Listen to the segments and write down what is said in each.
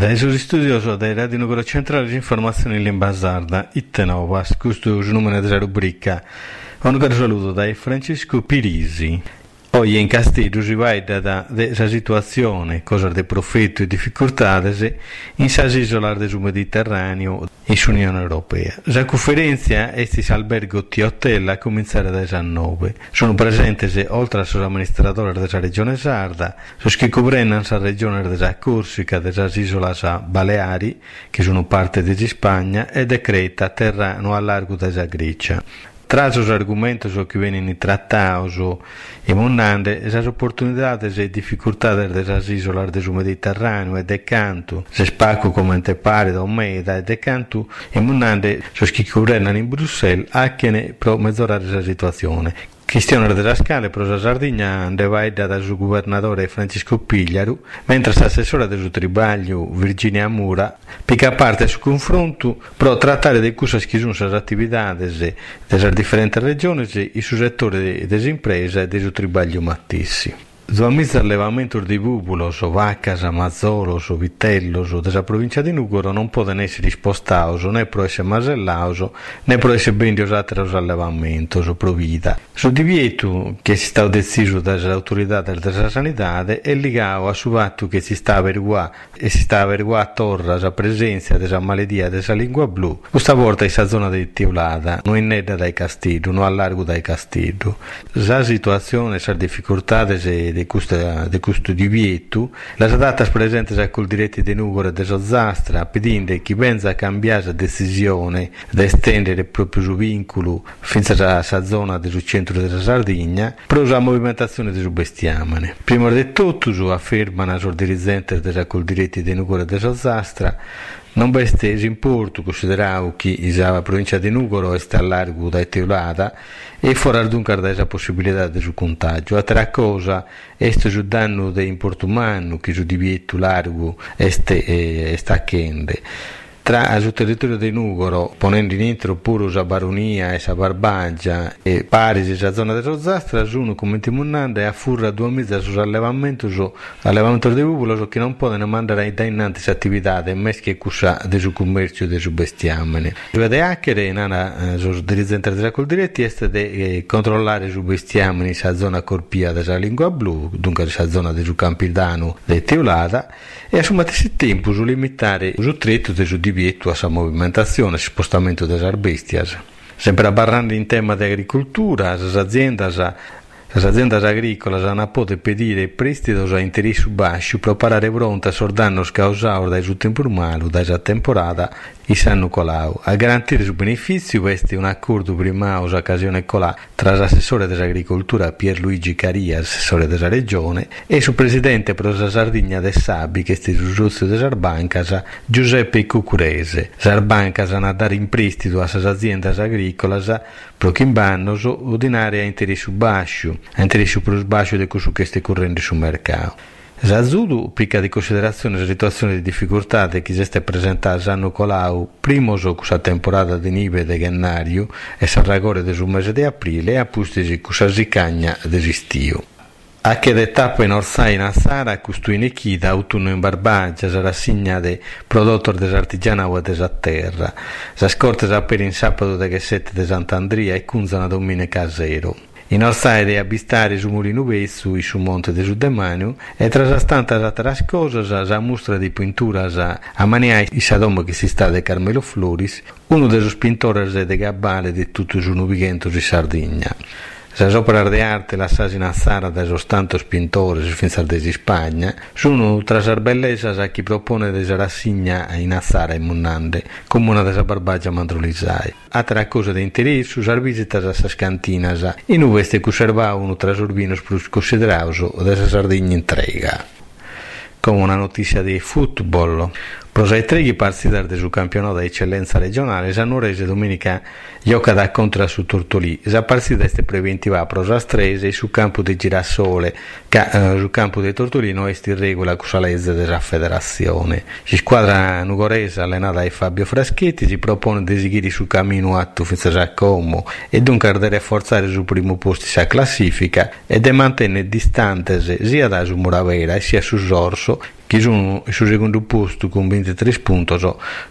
Dai suoi studiosi dei Radio Nucleo Centrale di Informazioni in Lingua Sarda, è il numero della rubrica. Un saluto da Francesco Pirisi. Oggi in Castiglio si va da questa situazione, cosa di profitto e difficoltà, in isola del Mediterraneo e sull'Unione Europea. La conferenza questo albergo T-Hotel a cominciare dal 19. Sono presenti, oltre all'amministratore della regione Sarda, che coprono la regione della Corsica, delle isole Baleari, che sono parte di Spagna, e di Creta, terreno a largo della Grecia tras os argumentos o que venen tratados e monande, as oportunidades e dificultades das islas do Mediterrâneo e de canto, se spaco come te pare da Omeda e de canto e monande, sos che cubrenan in Bruxelles, anche pro mezz'ora della situazione Cristiano della Scala, prosa Sardegna, andava da suo governatore Francisco Pigliaru, mentre l'assessore del suo tribaglio Virginia Mura pica parte sul confronto per trattare di cosa sono le attività delle differenti regioni e sul settore delle imprese e del tribaglio mattissi. Zoamiz allevamento di bubulos, o vaccas, amazzolos, o vitellos della provincia di Nugoro non possono essere spostati né pro essere masellaus né pro essere bendios altri allevamentos o provida. Su divieto che si sta deciso dalle autorità della sanità è legato a su fatto che si sta averiguando e si sta averiguando torna la presenza della malattia della lingua blu. Questa volta in zona di Tiulada, non in neda dai castilli, non a largo dai castilli. La situazione, le difficoltà di di questo divieto, le date presenti col diretti di Nugora e Zastra, pedendo che venga cambiare la decisione di estendere proprio il vincolo fino alla zona del centro della Sardegna, per la movimentazione del bestiamane. Prima di tutto, affermano i dirigenti della col diretti di Nugora e Zastra, non beste importo considerato che la provincia di Nugoro è a largo da Teulada e fuori dunque possibilità di suo contagio. Altra cosa è il danno di importo che su divieto largo è sta chende tra il territorio di Nugoro, ponendo dentro pure la baronia e la barbaggia e Parisi e la zona dello Zastra, sono come timunande a furra due mesi sull'allevamento su allevamento di popolo che non possono mandare da innanzi attività e meschi e cussa del commercio e del suo bestiamene. Vede anche nana sul dirigente della col diretti è di controllare su bestiamene la zona corpia della lingua blu, dunque la zona del Campildano di Teulada e a suo tempo su limitare il tretto del suo divieto a movimentazione, spostamento delle arbestias. Sempre parlando in tema di agricoltura, le le aziende agricole hanno potuto pedire prestiti a interessi bassi per preparare pronte a danni causati dai tempo male o dalla temporada e sanno colau. A garantire il beneficio questo è un accordo prima occasione colà tra l'assessore dell'agricoltura Pierluigi Caria, assessore della regione, e il presidente per la Sardegna del Sabi, che è il giustizio della Sarbancas, Giuseppe Cucurese. Sarbancas hanno dato in prestito alle aziende agricole per che vanno ordinare a interessi bassi a bassi di quello che sta correndo sul mercato. Zazudu, picca di considerazione la situazione di difficoltà che si è presentata a Nicolau, primo su questa temporada di nive di gennaio e sarragore del mese di aprile e appustisi questa zicagna desistio. A che de tappe in orsai in Assara, custo in Echida, autunno in Barbaggia, sarà segna de prodotto desartigiana o desaterra. Sa scorte sa per in sabato de che sette de Sant'Andria e cunzana domine casero. In Orsai a bistare su Mulino Vessu e su Monte de Sudemaniu e trasastante altre cose la mostra di pittura a mania i sadom che si sta de Carmelo Floris, uno dei pittori de Gabbale di tutto il Nuvigento di Sardegna. Le opere di arte in Azzara da tantos pintores fino di Spagna sono tra le bellezze a chi propone di rassegna in Azzara e Munnande come una delle barbaggia mandrolizai. Altra cosa di interesse sono le visite a Sascantina e non queste conservavano tra i urbini più considerati della Sardegna entrega. Come una notizia di football, Prosai treghi partite sul campionato di eccellenza regionale, Sanurese domenica gioca da contra su Tortolì. La partita è preventiva a Prosastrese sul campo di Girasole, che eh, sul campo di Tortolino è in regola con legge della federazione. La squadra nugorese allenata da Fabio Fraschetti si propone di seguire sul cammino atto fino a Como e dunque di rafforzare sul primo posto la classifica e di mantenere distante sia da su Muravera sia su Sorso che sono sul secondo posto con 23 punti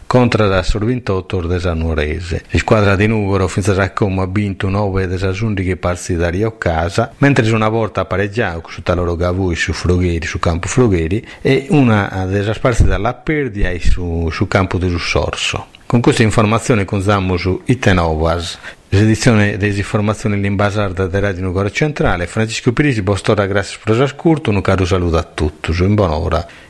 contro la Sorvintotto del Sanuorese. La squadra di Nugoro finza a ha vinto 9 delle che partite da Rio Casa, mentre una volta pareggiato su loro Gavui su Flogheri, su campo Flogheri, e una delle partite dalla perdia su, su campo di Sorso. Con questa informazione consiamo su Itenovas, l'edizione delle informazioni in basarda della Radio Nugoro Centrale. Francisco Pirisi, Bostora, grazie per l'ascolto, un caro saluto a tutti, in buon'ora